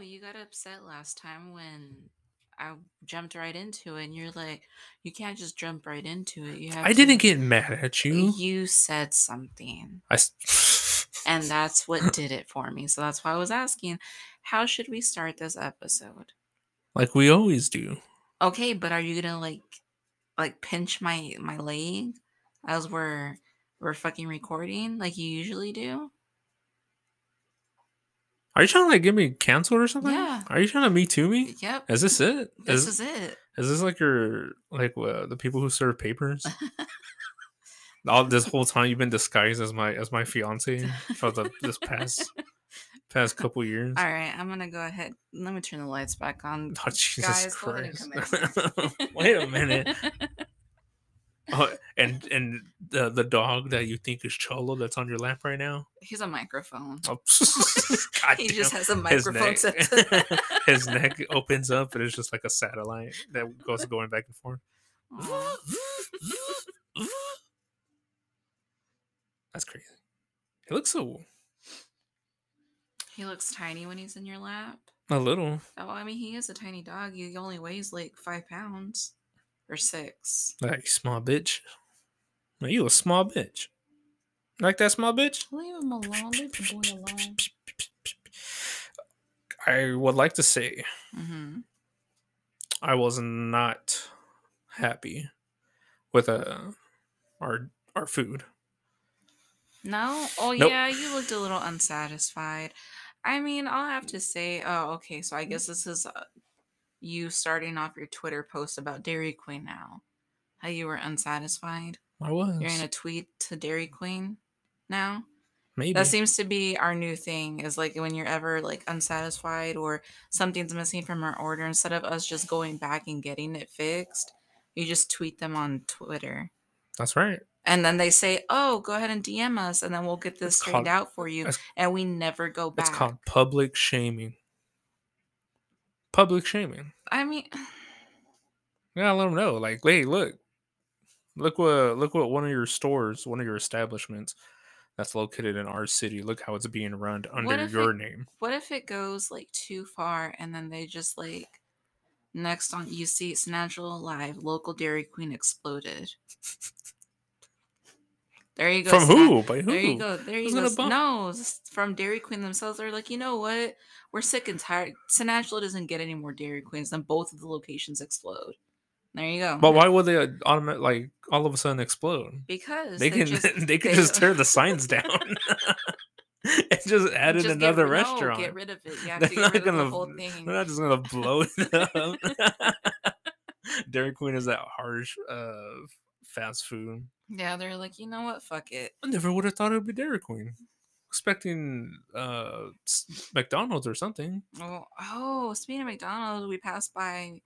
Oh, you got upset last time when I jumped right into it, and you're like, you can't just jump right into it. You have. I didn't get mad at you. You said something, I. and that's what did it for me. So that's why I was asking, how should we start this episode? like we always do. Okay, but are you gonna like, like pinch my my leg as we're we're fucking recording like you usually do? Are you trying to like get me canceled or something? Yeah. Are you trying to me too me? Yep. Is this it? This is, is it. is this like your like uh, the people who serve papers? All this whole time you've been disguised as my as my fiance for the this past past couple years. All right, I'm gonna go ahead. Let me turn the lights back on. Oh Jesus Guys, go ahead and Christ! Wait a minute. Oh, and and the the dog that you think is Cholo that's on your lap right now. He's a microphone. Oh, he just has a microphone. His neck- set to His neck opens up and it's just like a satellite that goes going back and forth. That's crazy. He looks so He looks tiny when he's in your lap. a little Oh, I mean, he is a tiny dog. He only weighs like five pounds or six. like small bitch. No, you a small bitch. Like that small bitch? Leave him alone. Leave the boy alone. I would like to say Mm-hmm. I was not happy with uh our our food. No? Oh, Nope. yeah, you looked a little unsatisfied. I mean, I'll have to say, oh, okay, so I guess this is uh, you starting off your Twitter post about Dairy Queen now. How you were unsatisfied. I was You're going to tweet to Dairy Queen now? maybe That seems to be our new thing is like when you're ever like unsatisfied or something's missing from our order, instead of us just going back and getting it fixed, you just tweet them on Twitter. that's right. And then they say, "Oh, go ahead and DM us, and then we'll get this It's straightened out for you." And we never go back. It's called public shaming. Public shaming. I mean, gotta let them know. Like, hey, look, look what look what one of your stores, one of your establishments that's located in our city. Look how it's being run under your it- name. what if it goes like too far, and then they just like next on you see it's natural live local Dairy Queen exploded. There you go. From who? By who? There you go. There you go. No, from Dairy Queen themselves. They're like, you know what? We're sick and tired. Sinatchla doesn't get any more Dairy Queens. Then both of the locations explode. There you go. But why would they automatic like all of a sudden explode? Because They can just, they can they- just tear the signs down and just add in just get another no, restaurant. get rid of it. You have They're to get not rid gonna- the whole thing. They're not just gonna blow it up. Dairy Queen is that harsh uh fast food. Yeah, they're like, you know what? Fuck it. I never would have thought it would be Dairy Queen. Expecting uh McDonald's or something. Well, oh, speaking of McDonald's, we passed by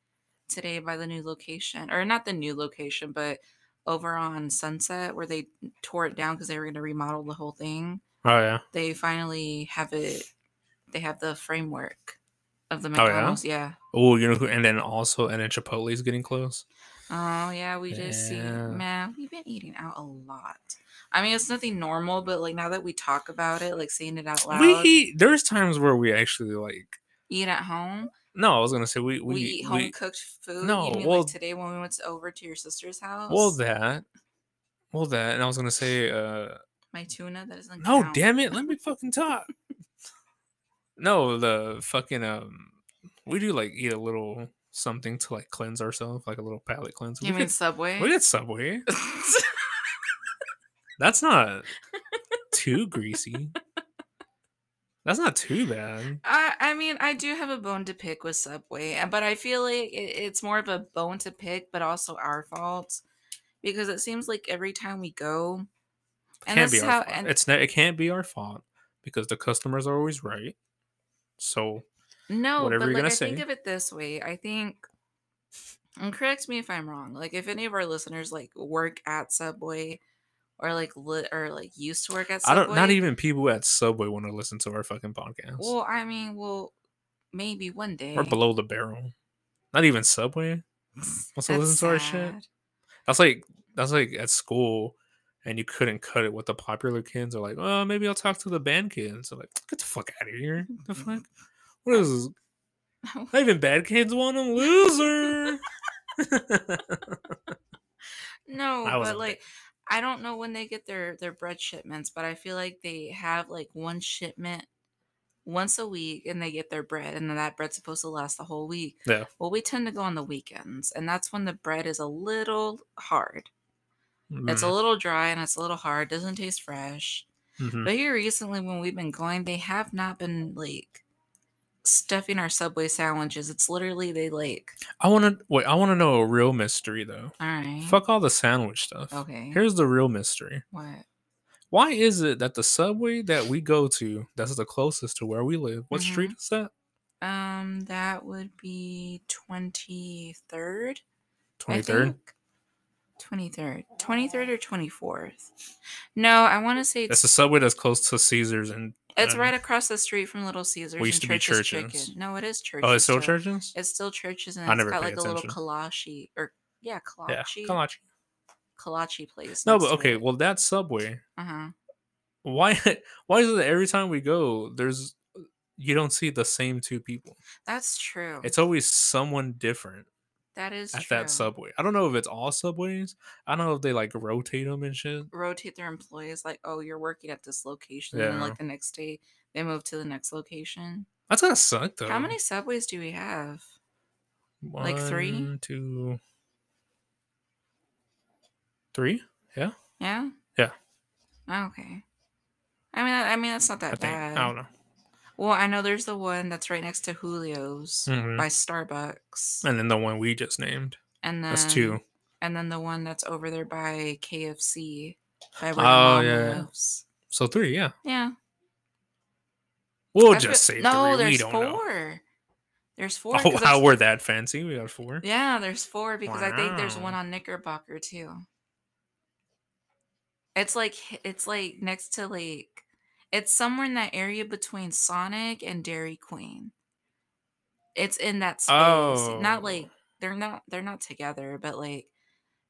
today by the new location, or not the new location, but over on Sunset where they tore it down because they were going to remodel the whole thing. Oh yeah. They finally have it. They have the framework of the Oh, yeah? McDonald's. yeah. Oh, you know who? And then also, and then Chipotle is getting close. Oh yeah, we just see. Man, we've been eating out a lot. I mean, it's nothing normal, but like now that we talk about it, like saying it out loud, We eat. There's times where we actually like. eat at home. No, I was gonna say we We, we eat home cooked food. No, mean well- like today when we went over to your sister's house? well that, well that, and I was gonna say uh my tuna that doesn't. no, count. damn it, let me fucking talk. no, the fucking um, we do like eat a little something to like cleanse ourselves, like a little palate cleanse. You we mean get, Subway? we get Subway. That's not too greasy. That's not too bad. I, I mean, I do have a bone to pick with Subway, but I feel like it, it's more of a bone to pick, but also our fault because it seems like every time we go, and our how, and It's not. It can't be our fault because the customers are always right. So no, whatever but you're like gonna I think of it this way. I think, and correct me if I'm wrong. Like if any of our listeners like work at Subway, or like lit or like used to work at I Subway, don't. Not even people at Subway want to listen to our fucking podcast. Well, I mean, well, maybe one day. We're below the barrel. Not even Subway. Wants to listen to our shit. That's like that's like at school, and you couldn't cut it with the popular kids. Are like, oh, maybe I'll talk to the band kids. I'm like, get the fuck out of here. The fuck. What is this? Not even bad kids want them. Loser. no, but like I don't know when they get their their bread shipments, but I feel like they have like one shipment once a week and they get their bread and then that bread's supposed to last the whole week. Yeah. Well, we tend to go on the weekends and that's when the bread is a little hard. It's a little dry and it's a little hard, doesn't taste fresh. Mhm. But here recently when we've been going, they have not been like stuffing our subway sandwiches. It's literally they like I want to wait. I want to know a real mystery though. all right. Fuck all the sandwich stuff. Okay. Here's the real mystery. what? Why is it that the subway that we go to, that's the closest to where we live, what street is that? Um, that would be twenty third. Twenty third. Twenty third. Twenty third or twenty fourth. No, I want to say That's it's, the subway that's close to Caesars and. It's right across the street from Little Caesars. We used and to be Church's Church's. Chicken. No, it is Church's. Oh, it's still still. churches. It's still churches, and I it's never got like a little attention. kolache or yeah, Yeah, kolache, Kalachi. kolache place. No, but okay. Well, that subway. uh-huh. Why? Why is it that every time we go, there's you don't see the same two people? That's true. It's always someone different that is at true. that subway. I don't know if it's all subways. I don't know if they like rotate them and shit. rotate their employees like oh you're working at this location and like the next day they move to the next location That's gonna suck though. how many subways do we have like, three, two, three. Yeah. yeah Yeah. Oh, okay i mean i, I mean that's not that I think. bad I don't know. Well i know there's the one that's right next to julio's Mhm. by starbucks And then the one we just named. and then That's two. and then the one that's over there by kfc by where Oh, mom yeah, yeah. lives So three. Yeah. yeah We'll I just feel- say no three. there's We don't know. four there's four Oh, 'cause how that's- we're that fancy? We got four. Yeah, there's four because I think there's Wow. one on Knickerbocker too. It's like it's like next to like it's somewhere in that area between Sonic and Dairy Queen. It's in that space. Not Oh. like they're not they're not together, but like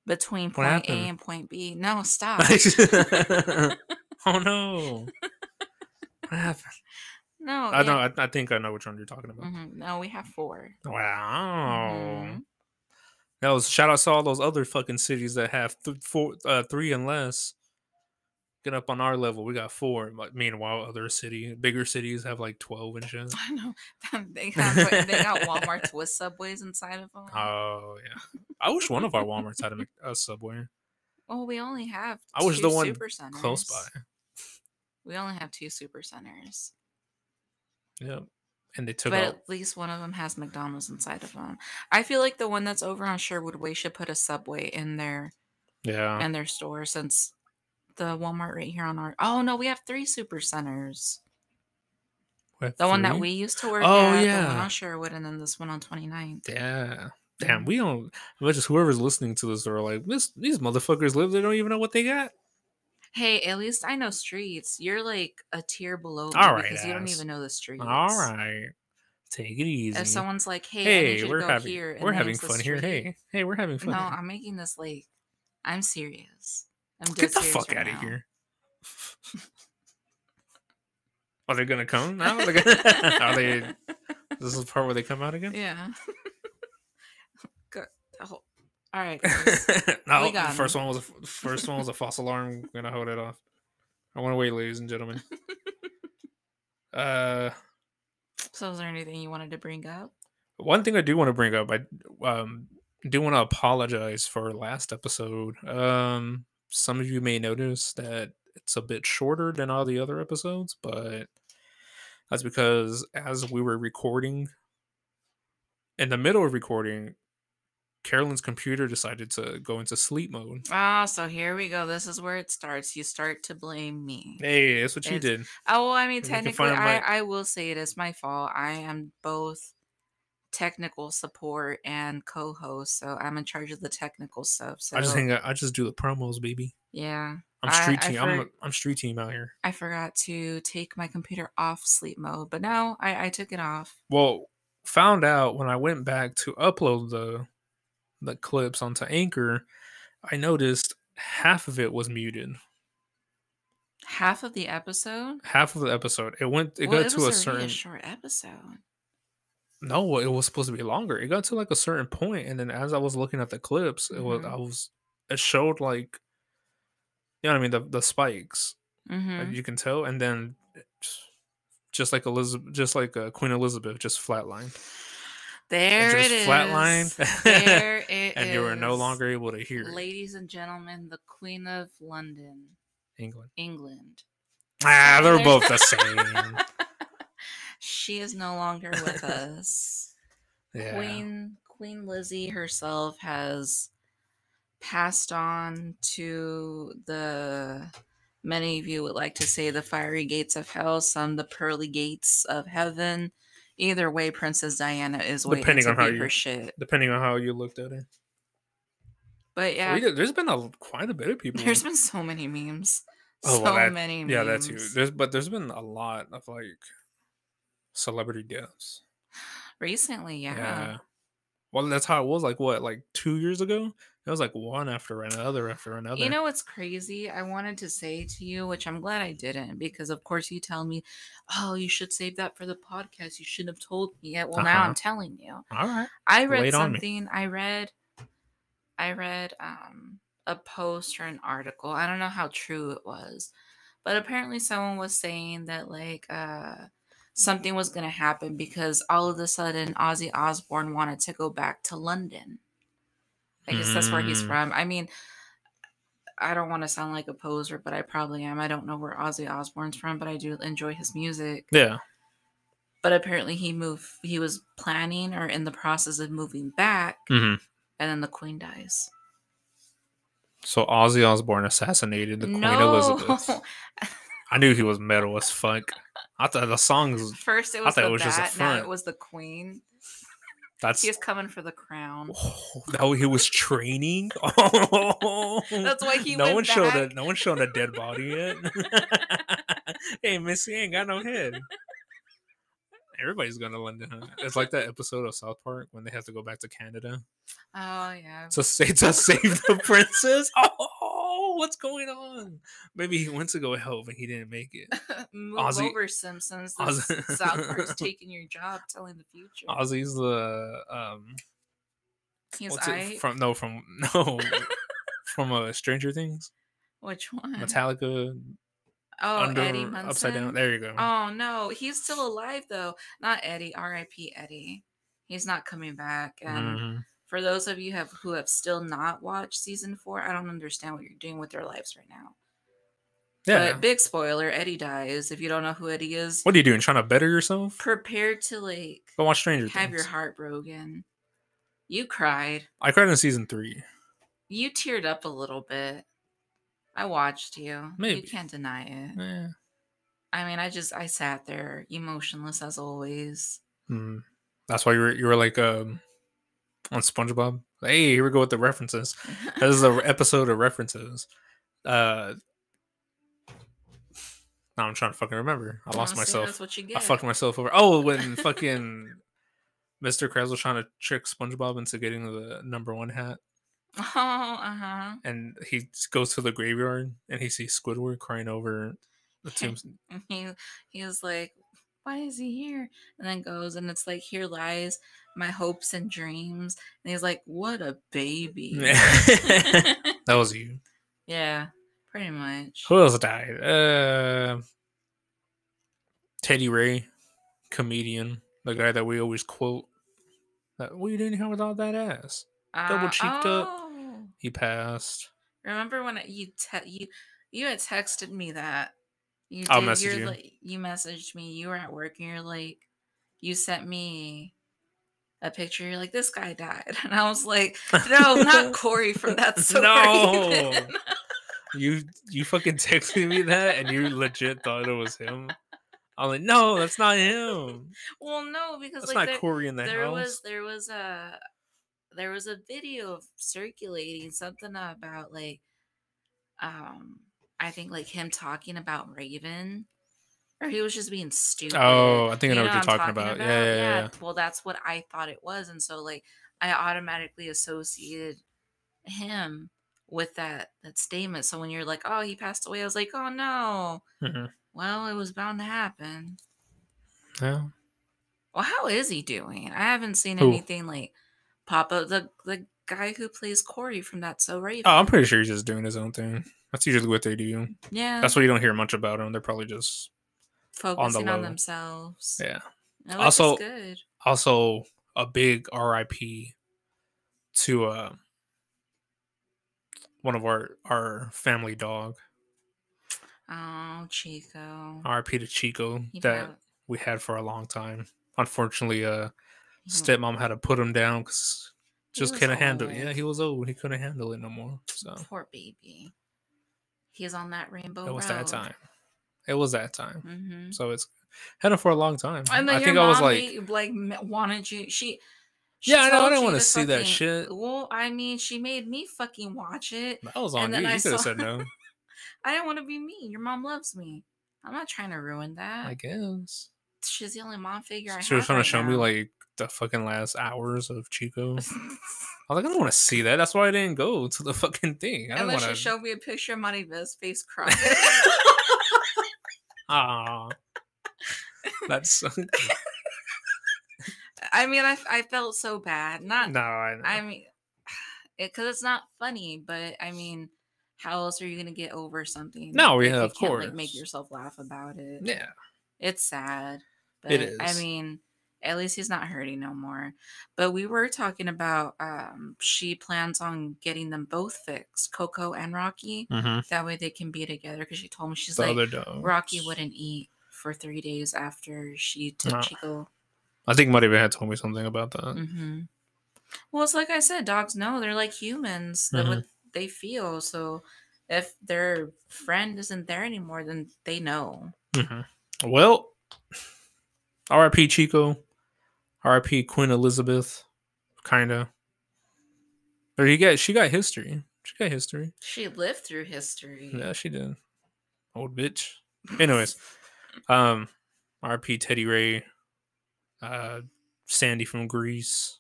between What point A and point B. No, stop. oh no. What happened? no, I know. I, I think I know which one you're talking about. Mhm, No, we have four. Wow. Mhm. That was shout out to all those other fucking cities that have th- four, uh, three and less. Get up on our level. We got four. But meanwhile, other city, bigger cities have like twelve and shit. I know. they have they got Walmarts with subways inside of them. Oh yeah. I wish one of our WalMarts had a, a subway Well, we only have. I wish the one close by. We only have two super centers, Yep. And they took but out. at least one of them has McDonald's inside of them. I feel like the one that's over on Sherwood Way should put a Subway in their Yeah. in their store since the Walmart right here on our. Oh no, we have three super centers. We have The one that we used to work Oh, at, the one yeah. on Sherwood, and then this one on 29th. Yeah. Damn, we don't. But just whoever's listening to this are like, this, these motherfuckers live. They don't even know what they got. Hey, at least I know streets. You're like a tier below me All right, because you don't even know the streets. All right, take it easy. If someone's like, "Hey, I need hey, we're go having here," and we're having fun here. Hey, hey, we're having fun. No, here. I'm making this like I'm serious. I'm Get the fuck right out of here. Are they gonna come now? They're gonna- Are they? This is the part where they come out again. Yeah. Good. Oh, All right. no, the first one was a first one was a false alarm. I'm gonna hold it off. I want to wait, ladies and gentlemen. Uh, so, is there anything you wanted to bring up? one thing I do want to bring up, I um do want to apologize for last episode. Um, some of you may notice that it's a bit shorter than all the other episodes, but that's because as we were recording, in the middle of recording, Karolyn's computer decided to go into sleep mode. Ah, so here we go. This is where it starts. You start to blame me. Hey, that's what you did. Oh, well, I mean, can technically, I, I will say it is my fault. I am both technical support and co-host, so I'm in charge of the technical stuff. So I just hang out. I just do the promos, baby. yeah, I'm street I team. I'm for- I'm street team out here. I forgot to take my computer off sleep mode, but no, I, I took it off. Well, found out when I went back to upload the the clips onto Anchor, I noticed half of it was muted. Half of the episode. Half of the episode. It went it well, got it to a already certain a short episode. No, it was supposed to be longer. It got to like a certain point, and then as I was looking at the clips, it was Mhm. I was it showed like you know what I mean the the spikes Mm-hmm. you can tell, and then just, like Elizabeth, just like uh, Queen Elizabeth, just flatlined. There just it is. flatlined. There it and you were no longer able to hear it. Ladies and gentlemen, the Queen of London, England. England. Ah, they're both the same. She is no longer with us. Yeah. Queen Queen Lizzie herself has passed on to the many of you would like to say the fiery gates of hell, some the pearly gates of heaven. Either way, Princess Diana is waiting Depending on how you- shit. Depending on how you looked at it. But yeah, We there's been a quite a bit of people. there's been so many memes. Oh, so well, that- many memes. yeah, that too. There's but there's been a lot of like celebrity deaths. Recently, yeah. yeah. Well, that's how it was. Like what, like two years ago? It was like one after another after another. You know what's crazy? I wanted to say to you, which I'm glad I didn't, because of course you tell me, "Oh, you should save that for the podcast. You shouldn't have told me yet." Well, now Uh-huh. I'm telling you. All right. I read Lay it on me. something. I read, I read um, a post or an article. I don't know how true it was, but apparently someone was saying that like uh, something was going to happen because all of a sudden Ozzy Osbourne wanted to go back to London. I guess that's where he's Mm. from. I mean, I don't want to sound like a poser, but I probably am. I don't know where Ozzy Osbourne's from, but I do enjoy his music. Yeah. But apparently he moved he was planning or in the process of moving back hmm and then the queen dies. So Ozzy Osbourne assassinated the Queen Elizabeth. I knew he was metal as fuck. I thought the songs. First it I was thought the it was just a bat, now it was the queen. That's He's coming for the crown. Oh, that he was training. Oh, That's why he no one showed a no one showed a dead body yet. hey, Missy ain't got no head. Everybody's going to London. Huh? It's like that episode of South Park when they have to go back to Canada Oh yeah. to save to save the princess. Oh, what's going on? Maybe he went to go help and he didn't make it. Move Ozzy- over Simpsons. Oz- This South Park's taking your job, telling the future. Ozzy's the um He's what's I. it from? No, from no from uh, Stranger Things. Which one? Metallica oh, under Eddie Munson. upside down. There you go. Oh no, he's still alive though. Not Eddie. R.I.P. Eddie. He's not coming back. And Mhm. For those of you have who have still not watched season four, I don't understand what you're doing with their lives right now. Yeah. But big spoiler: Eddie dies. If you don't know who Eddie is, what are you doing? Trying to better yourself? prepare to like Go watch Stranger have your heart broken. You cried. I cried in season three. You teared up a little bit. I watched you. Maybe. You can't deny it. Yeah. I mean, I just I sat there emotionless as always. Hmm. That's why you were you were like um on SpongeBob. Hey, here we go with the references. This is an episode of references. Uh, now I'm trying to fucking remember. I lost see, myself. That's what you get. I fucked myself over. Oh, when fucking Mr. Krabs was trying to trick SpongeBob into getting the number one hat, Oh, uh huh. and he goes to the graveyard and he sees Squidward crying over the tombs. And he he was like, "Why is he here?" And then goes and it's like, "Here lies my hopes and dreams." And he's like, "What a baby." that was you. yeah, pretty much. Who else died? Uh, Teddy Ray, comedian, the guy that we always quote. That we didn't have without that ass. double Uh, cheeked up. oh. He passed. Remember when you te- you you had texted me that you I'll did message you. like you messaged me you were at work and you're like you sent me a picture you're like this guy died and I was like no not Corey from that so No. You you fucking texted me that, and you legit thought it was him. I'm like, no, that's not him. well no because That's like not there, Corey in the there house. was there was a there was a video circulating something about like um I think like him talking about Raven or he was just being stupid. Oh, I think I You know what you're I'm talking about. Yeah, yeah, yeah, yeah. Well, that's what I thought it was, and so like I automatically associated him with that that statement. So when you're like, "Oh, he passed away," I was like, "Oh no." Mhm. Well, it was bound to happen. Yeah. Well, how is he doing? I haven't seen Who? anything like pop up. The the guy who plays Corey from that So Raven. Oh, I'm pretty sure he's just doing his own thing. That's usually what they do. yeah, That's why you don't hear much about him. They're probably just focusing on, low. themselves. yeah. Also- good. Also, a big RIP to uh one of our our family dog. Oh, Chico. RIP to Chico that we had for a long time. Unfortunately, uh, stepmom had to put him down because just couldn't handle it. Yeah, he was old. He couldn't handle it no more. So Poor baby. He's on that rainbow. it was that time. It was that time. hmm So it's had him for a long time. And then I think I was like, like wanted you. She. she Yeah, I know, I didn't wanna to see that shit. Well, I mean, she made me fucking watch it. that was on and you. I You could have said no. I didn't want to be me. Your mom loves me. I'm not trying to ruin that. I guess. She's the only mom figure I She was trying right to show me like the fucking last hours of Chico. I was like, I don't want to see that. That's why I didn't go to the fucking thing. I want she to. showed me a picture of Monty Moneyvis face crying. Ah, that's so... I mean, I, I felt so bad. Not, no. I, know. I mean, because it's not funny, but I mean, how else are you gonna get over something? No, yeah, you of can't, Like, make yourself laugh about it. yeah. It's sad. But It I mean, at least he's not hurting no more. But we were talking about um she plans on getting them both fixed, Coco and Rocky. Mm-hmm. That way they can be together because she told me she's The like. Rocky wouldn't eat for three days after she took. Chico. I think Muddy had told me something about that. hmm Well, it's like I said, dogs know they're like humans. Mhm. what they feel. So if their friend isn't there anymore, then they know. hmm Well, R.I.P. Chico, R.I.P. Queen Elizabeth, kinda. But he got she got history. She got history. She lived through history. Yeah, she did. Old bitch. Anyways, um, RP Teddy Ray, uh, Sandy from Grease,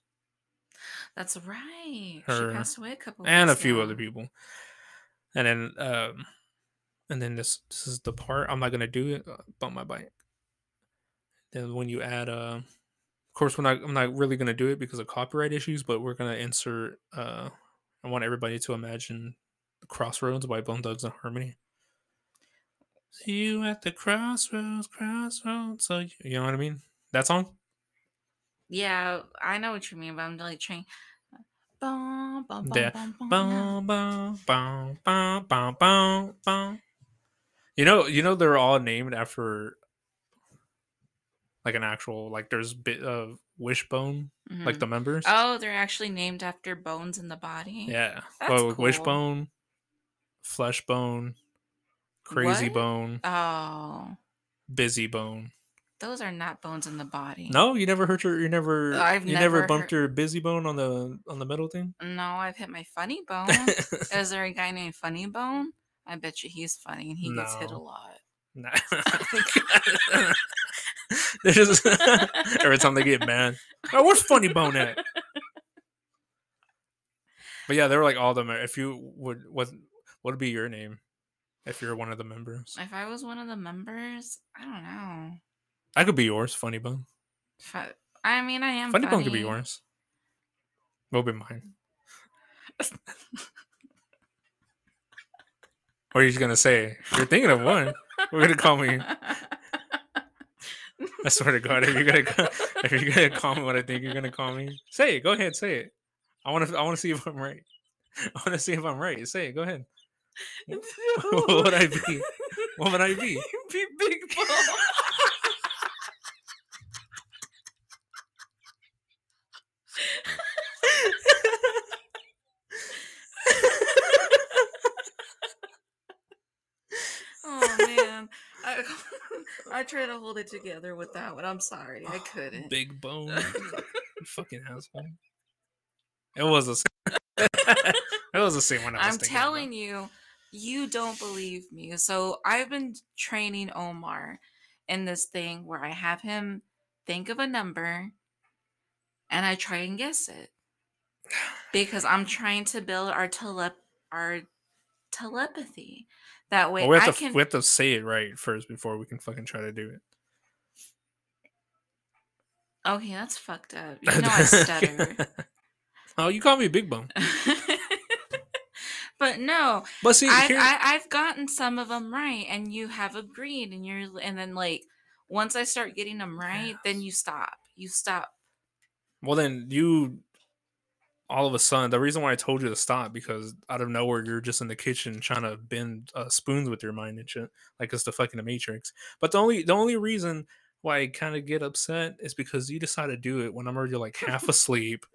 That's right. Her- she passed away a couple and a few other people. And then, um, and then this this is the part I'm not gonna do it. Uh, bump my bike. Then when you add, uh, of course, we're not. I'm not really gonna do it because of copyright issues, but we're gonna insert. Uh, I want everybody to imagine the Crossroads by Bone Thugs and Harmony. See you at the crossroads, crossroads. So you, you know what I mean? That song. Yeah, I know what you mean, but I'm like trying. Bum, bum, bum, Yeah. bum, bum. You know, you know, they're all named after like an actual like. There's bit of Wishbone, like Mhm. the members. Oh, they're actually named after bones in the body. yeah, that's well, cool. Wishbone, Fleshbone, Krayzie What? Bone, Oh, Bizzy Bone. those are not bones in the body. No, you never hurt your. You never. I've you never, never bumped heard- your Busy Bone on the on the metal thing. No, I've hit my funny bone. Is there a guy named Funny Bone? I bet you he's funny and he gets hit a lot. Nah. They're just every time they get mad. Oh, where's Funny Bone at? But yeah, they were like all the. If you would, what would be your name if you're one of the members? If I was one of the members, I don't know. I could be yours, Funny Bone. I, I mean, I am Funny funny. Bone could be yours. Will be mine? What are you just gonna say? You're thinking of one. We're gonna call me. I swear to God, if you're gonna if you're gonna call me what I think you're gonna call me, say it. Go ahead, say it. I want to. I want to see if I'm right. I want to see if I'm right. Say it. Go ahead. what would I be? What would I be? be big bone. oh man, I, I tried to hold it together with that one. I'm sorry, I couldn't. Big bone. Fucking asshole. It was the same. it was the same one. I was I'm telling you, you don't believe me. So I've been training Omar in this thing where I have him think of a number and I try and guess it. Because I'm trying to build our tele- our telepathy. That way Well, we I have to can we have to say it right first before we can fucking try to do it. Okay, that's fucked up. You know I stutter. oh, you call me Big Bum. but no, But see, I've, here, I, I've gotten some of them right, and you have agreed, and you're, and then like once I start getting them right, then you stop. You stop. well then you all of a sudden the reason why I told you to stop because out of nowhere you're just in the kitchen trying to bend uh, spoons with your mind and shit like it's the fucking Matrix. But the only the only reason why I kind of get upset is because you decide to do it when I'm already like half asleep.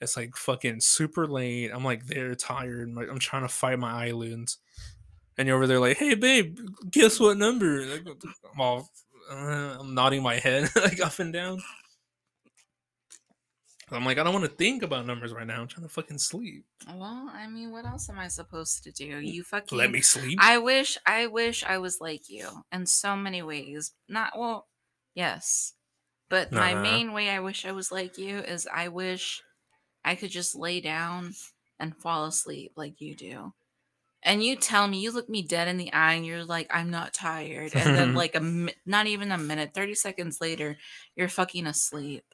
It's like fucking super late. I'm like there tired. I'm, like, I'm trying to fight my eyelids. And you're over there like, hey babe, guess what number? Like, I'm all, uh, I'm nodding my head like up and down. I'm like, I don't want to think about numbers right now. I'm trying to fucking sleep. Well, I mean, what else am I supposed to do? You fucking Let me sleep. I wish I wish I was like you in so many ways. Not well, yes. But my Uh-huh. main way I wish I was like you is I wish I could just lay down and fall asleep like you do. And you tell me, you look me dead in the eye and you're like, I'm not tired. And then, like, a mi- not even a minute, 30 seconds later, you're fucking asleep.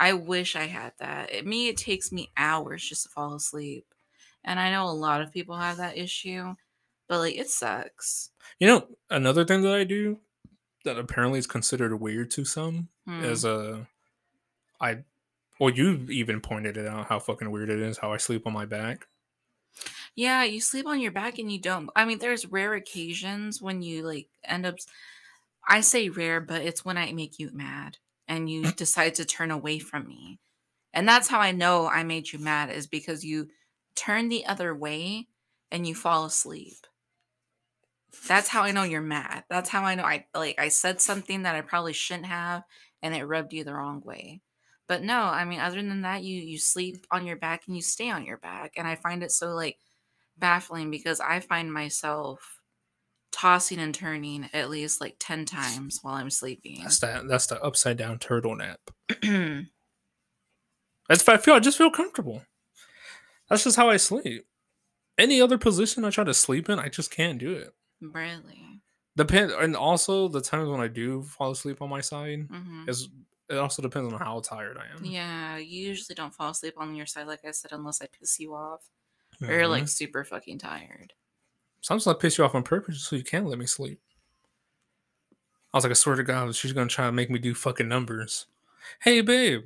I wish I had that. It, me, it takes me hours just to fall asleep. And I know a lot of people have that issue, but like, it sucks. you know, another thing that I do that apparently is considered weird to some Hmm. is uh, I, well, you even pointed it out how fucking weird it is how I sleep on my back. Yeah, you sleep on your back and you don't. I mean, there's rare occasions when you like end up. I say rare, but it's when I make you mad and you decide to turn away from me. And that's how I know I made you mad is because you turn the other way and you fall asleep. That's how I know you're mad. That's how I know I like I said something that I probably shouldn't have and it rubbed you the wrong way. But no, I mean other than that you you sleep on your back and you stay on your back and I find it so like baffling because I find myself tossing and turning at least like 10 times while I'm sleeping. That's that. That's the upside down turtle nap. That's I feel. I just feel comfortable. That's just how I sleep. Any other position I try to sleep in, I just can't do it. really? Depend, and also the times when I do fall asleep on my side hmm is it also depends on how tired I am. Yeah, you usually don't fall asleep on your side, like I said, unless I piss you off or Mhm. you're like super fucking tired. Sometimes I piss you off on purpose so you can't let me sleep. I was like, I swear to God, she's gonna try to make me do fucking numbers. Hey, babe.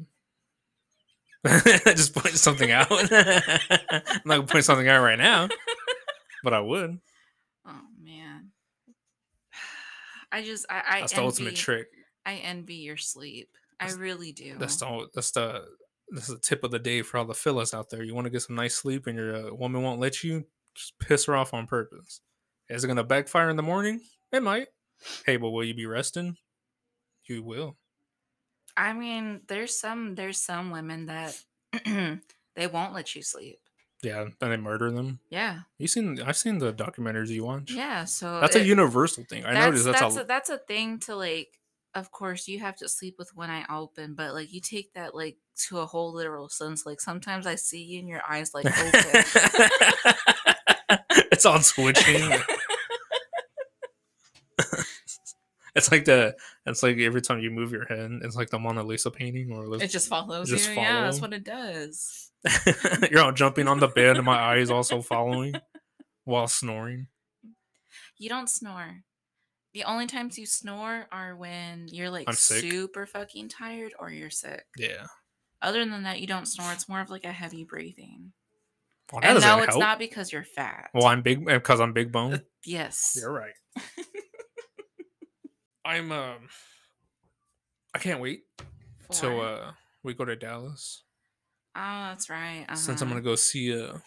Just point something out. I'm not gonna point something out right now, but I would. Oh man. I just I, I That's envy, the ultimate trick. I envy your sleep. I really do. That's the that's the this is the tip of the day for all the fellas out there. You want to get some nice sleep, and your uh, woman won't let you. Just piss her off on purpose. Is it gonna backfire in the morning? It might. Hey, but will you be resting? You will. I mean, there's some there's some women that they won't let you sleep. Yeah, then they murder them. Yeah. You seen? I've seen the documentaries you watch. Yeah. So That's a universal thing. I noticed that's, that's a, a, that's a thing to like of course you have to sleep with one eye open, but like you take that like to a whole literal sense. Like sometimes I see you and your eyes like open. it's on switching. it's like the. It's like every time you move your head, it's like the Mona Lisa painting, or it just follows Just you. Yeah, that's what it does. you're all jumping on the bed, and my eyes also following while snoring. You don't snore. The only times you snore are when you're like super fucking tired or you're sick. Yeah. Other than that, you don't snore. It's more of like a heavy breathing. Well, that and doesn't no, it's help. not because you're fat. Well, I'm big because I'm big bone. yes. You're right. I'm um. I can't wait till For- uh we go to Dallas. Oh, that's right. Since I'm uh-huh. gonna go see uh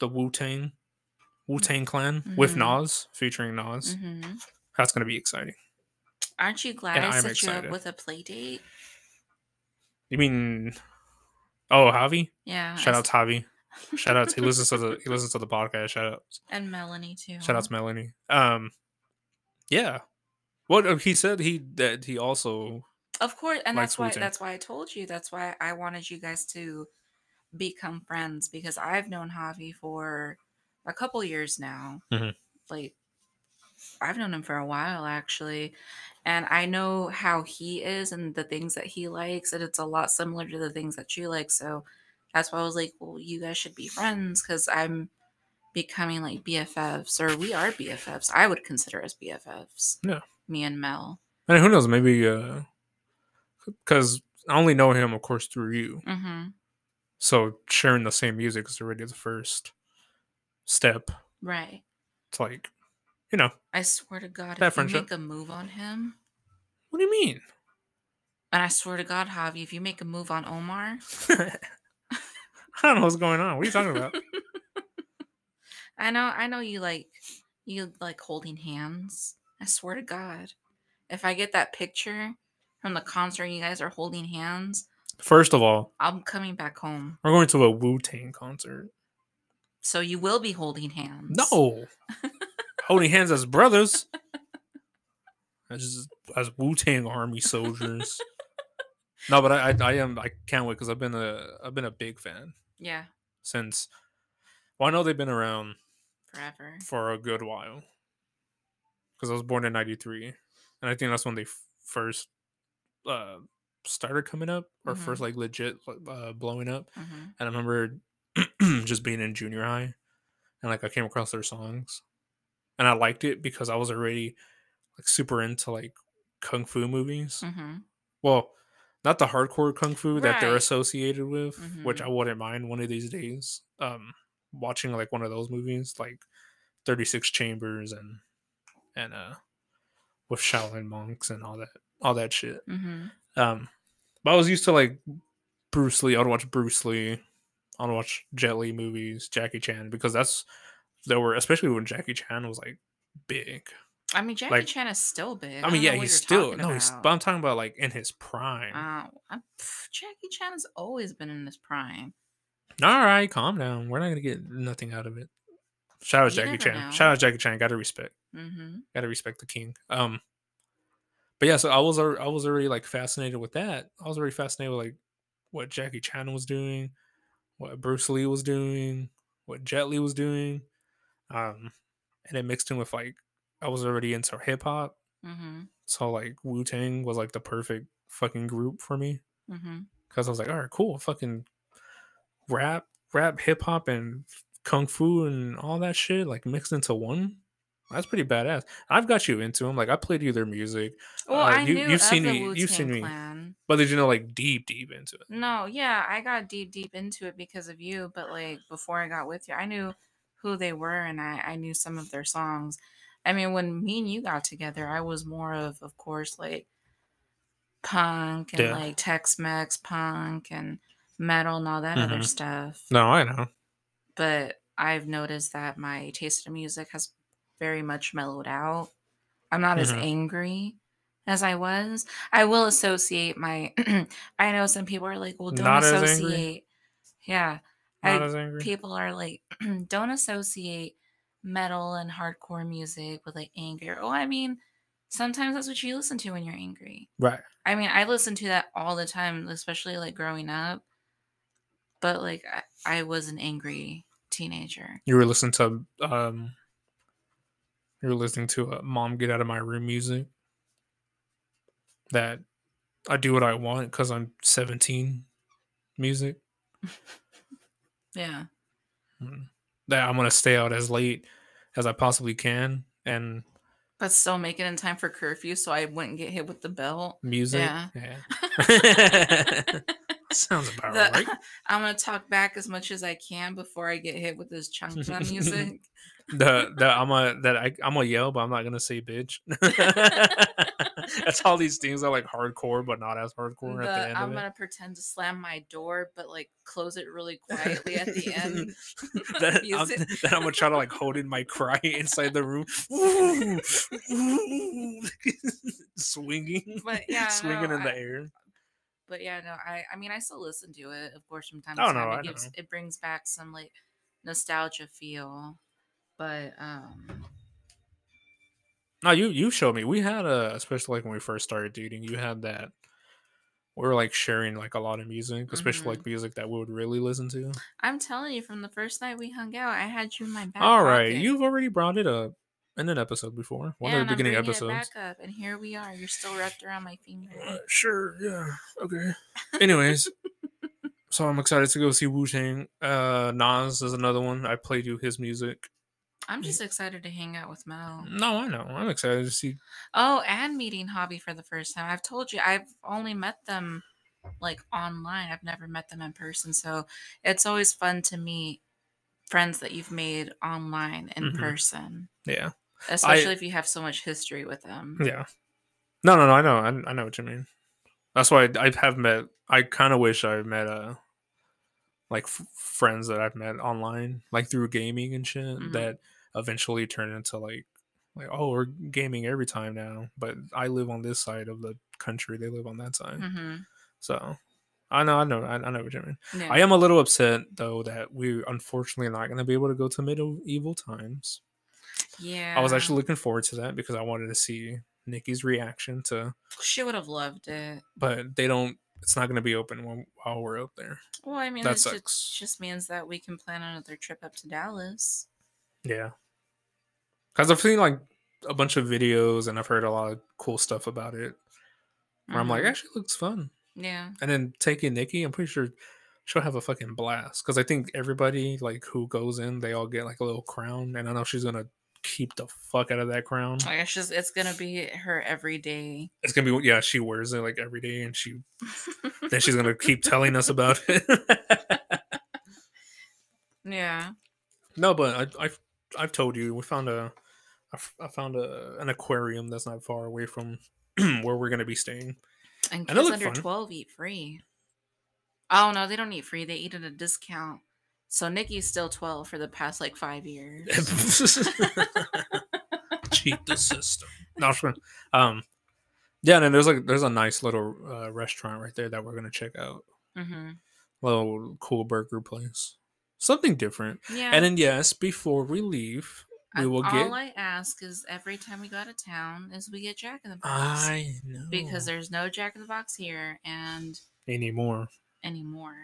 the Wu Tang Wu Tang Clan with Mhm. Nas featuring Nas. Mhm. That's gonna be exciting. Aren't you glad And I I'm set you up excited. with a play date? You mean? Oh, Javi! Yeah. Shout I out to Javi. Shout out. To, he listens to the he listens to the podcast. Shout out. and Melanie too. Shout out to Melanie. Um, yeah. What uh, he said he that he also Of course, and that's why that's why I told you. That's why I wanted you guys to become friends because I've known Javi for a couple years now. Mhm. Like I've known him for a while actually, and I know how he is and the things that he likes, and it's a lot similar to the things that you like. So that's why I was like, well, you guys should be friends because I'm becoming like BFFs, or we are BFFs. I would consider us BFFs. Yeah. Me and Mel. And who knows? Maybe because I only know him, of course, through you. Mm-hmm. So sharing the same music is already the first step. Right. It's like, you know, I swear to God, That if you make a move on him, what do you mean? and I swear to God, Javi, if you make a move on Omar, I don't know what's going on. What are you talking about? I know, I know you like you like holding hands. I swear to God, if I get that picture from the concert, you guys are holding hands. First of all, I'm coming back home, we're going to a Wu Tang concert. so you will be holding hands. No, holding hands as brothers, as as Wu Tang army soldiers. no, but I, I I am I can't wait because I've been a I've been a big fan Yeah, since. Well, I know they've been around forever. for a good while because I was born in '93, and I think that's when they f- first uh started coming up or Mhm. first like legit uh, blowing up. hmm And I remember just being in junior high and like I came across their songs and I liked it because I was already like super into like kung fu movies. hmm Well, not the hardcore kung fu that they're associated with, which Mhm. I wouldn't mind one of these days. Um watching like one of those movies like 36 Chambers and and uh with Shaolin monks and all that all that shit. hmm Um, but I was used to like Bruce Lee. I would watch Bruce Lee. I would watch Jet Li movies, Jackie Chan, because that's there were especially when Jackie Chan was like big. I mean, Jackie Like- Chan is still big. I mean, don't yeah, he's still no, he's. But I'm talking about like in his prime. Uh, pff, Jackie Chan has always been in his prime. All right, calm down. We're not gonna get nothing out of it. Shout out You Jackie Chan. know. Shout out Jackie Chan. Got to respect. hmm Got to respect the king. Um, but yeah, so I was I was already like fascinated with that. I was already fascinated with like what Jackie Chan was doing, what Bruce Lee was doing, what Jet Li was doing, um, and it mixed in with like I was already into hip hop, hmm so like Wu Tang was like the perfect fucking group for me because I was like, all right, cool, fucking rap, rap, hip hop, and kung fu and all that shit like mixed into one. That's pretty badass. I've got you into them. Like I played you their music, Well, Uh, I you- knew you've seen me- Wu you've seen me. Clan. but did you know like deep, deep into it? No, yeah, I got deep, deep into it because of you. But like before I got with you, I knew who they were and I, I knew some of their songs. I mean, when me and you got together, I was more of, of course, like punk and Yeah. like Tex-Mex punk and metal and all that other Mhm. stuff. No, I know. But I've noticed that my taste in music has very much mellowed out. I'm not as Mhm. angry as I was. I will associate my. I know some people are like, well, don't Not as associate. Yeah, Not I- as angry. people are like, don't associate metal and hardcore music with like anger. Oh, I mean, sometimes that's what you listen to when you're angry. Right. I mean, I listen to that all the time, especially like growing up. But like, I, I was an angry teenager. You were listening to um. You were listening to uh, "Mom Get Out of My Room" music. That I do what I want because I'm 17. Music Yeah. Mm. That I'm gonna stay out as late as I possibly can and But still make it in time for curfew so I wouldn't get hit with the belt. music. Yeah. Yeah. Sounds about The- right. I'm gonna talk back as much as I can before I get hit with this chunk of music. The the I'm a that I I'm gonna yell, but I'm not gonna say bitch. That's all these things are like hardcore, but not as hardcore The- at the end I'm of gonna pretend to slam my door, but like close it really quietly at the end. I'm, then I'm gonna try to like hold in my cry inside the room, swinging, But yeah, swinging no, in the air. But yeah, no, I I mean I still listen to it, of course, from time Oh, to no, time. I it gives it brings back some like nostalgia feel. But um No, you you showed me. We had a especially like when we first started dating. You had that. We were like sharing like a lot of music, especially Mhm. like music that we would really listen to. I'm telling you, from the first night we hung out, I had you in my back. All right, pocket. you've already brought it up. in an episode before, one yeah, of the I'm beginning bringing episodes. it back up, and here we are. You're still wrapped around my finger. Uh, sure, yeah, okay. Anyways, so I'm excited to go see Wu Tang. Uh, Nas is another one. I played you his music. I'm just excited to hang out with Mel. No, I know. I'm excited to see. Oh, and meeting Hobby for the first time. I've told you I've only met them like online. I've never met them in person. So it's always fun to meet friends that you've made online in Mhm. person, Yeah, especially if you have so much history with them. yeah. No, no, no. I know. I, I know what you mean. That's why I, I have met. I kind of wish I met uh like f- friends that I've met online, like through gaming and shit, Mhm. that eventually turn into like like oh we're gaming every time now, but I live on this side of the country, they live on that side, hmm so. I know, I know, I, know what you mean. Yeah. I am a little upset though that we unfortunately not going to be able to go to medieval times. yeah. I was actually looking forward to that because I wanted to see Nikki's reaction to, She would have loved it. but they don't. It's not going to be open while, while we're out there. Well, I mean, That it just, just means that we can plan another trip up to Dallas. Yeah, because I've seen like a bunch of videos and I've heard a lot of cool stuff about it. Where I'm like, Mhm. actually, it looks fun. yeah. And then taking Nikki, I'm pretty sure she'll have a fucking blast. Because I think everybody like who goes in, they all get like a little crown, and I know she's gonna keep the fuck out of that crown. I guess just it's gonna be her everyday. It's gonna be yeah, she wears it like every day, and she then she's gonna keep telling us about it. yeah. no, but I, I've I've told you we found a I f- I found a an aquarium that's not far away from where we're gonna be staying. And And kids looked under fun. 12 eat free. Oh, no, they don't eat free. They eat at a discount. So Nikki's still 12 for the past like five years. Cheat the system. No, I'm just kidding. um, yeah, and then there's like there's a nice little uh, restaurant right there that we're gonna check out. hmm Little cool burger place, something different. Yeah. And then yes, before we leave, we will all get. All I ask is every time we go out of town is we get Jack in the Box. I know Because there's no Jack in the Box here and anymore. anymore.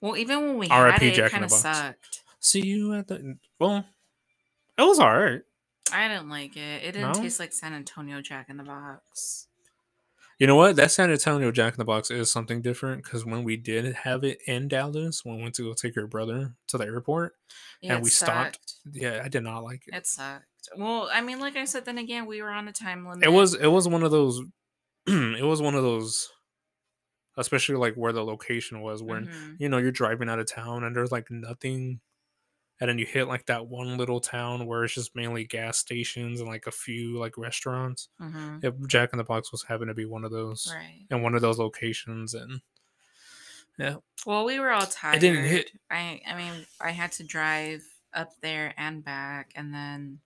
Well, even when we R.I.P. had it, Jack it kind of sucked. See you at the. Well, it was all right. I didn't like it. It didn't No? taste like San Antonio Jack in the Box. You know what? That San Antonio Jack in the Box is something different because when we did have it in Dallas, when we went to go take your brother to the airport, Yeah, And we stopped. yeah, I did not like it. It sucked. Well, I mean, like I said, then again, we were on a time limit. It was it was one of those. it was one of those, especially like where the location was when Mhm. you know you're driving out of town and there's like nothing, and then you hit like that one little town where it's just mainly gas stations and like a few like restaurants. Mhm. If Jack in the Box was having to be one of those Right. and one of those locations, and yeah. Well, we were all tired. I didn't hit. I I mean, I had to drive up there and back, and then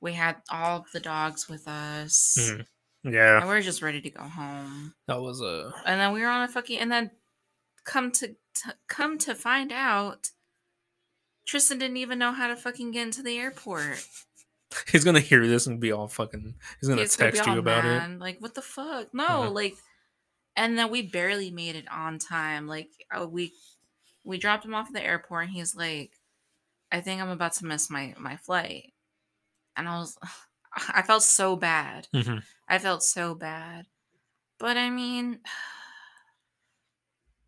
we had all of the dogs with us, Mhm. yeah, and we were just ready to go home. that was a. And then we were on a fucking, and then come to, to come to find out, Tristan didn't even know how to fucking get into the airport. He's gonna hear this and be all fucking. He's gonna He's gonna text you all about it. mad, Like, what the fuck? No, Uh-huh. like, and then we barely made it on time. Like, uh, we we dropped him off at the airport, and he's like, "I think I'm about to miss my my flight," and I was, I felt so bad. Mhm. I felt so bad, but I mean.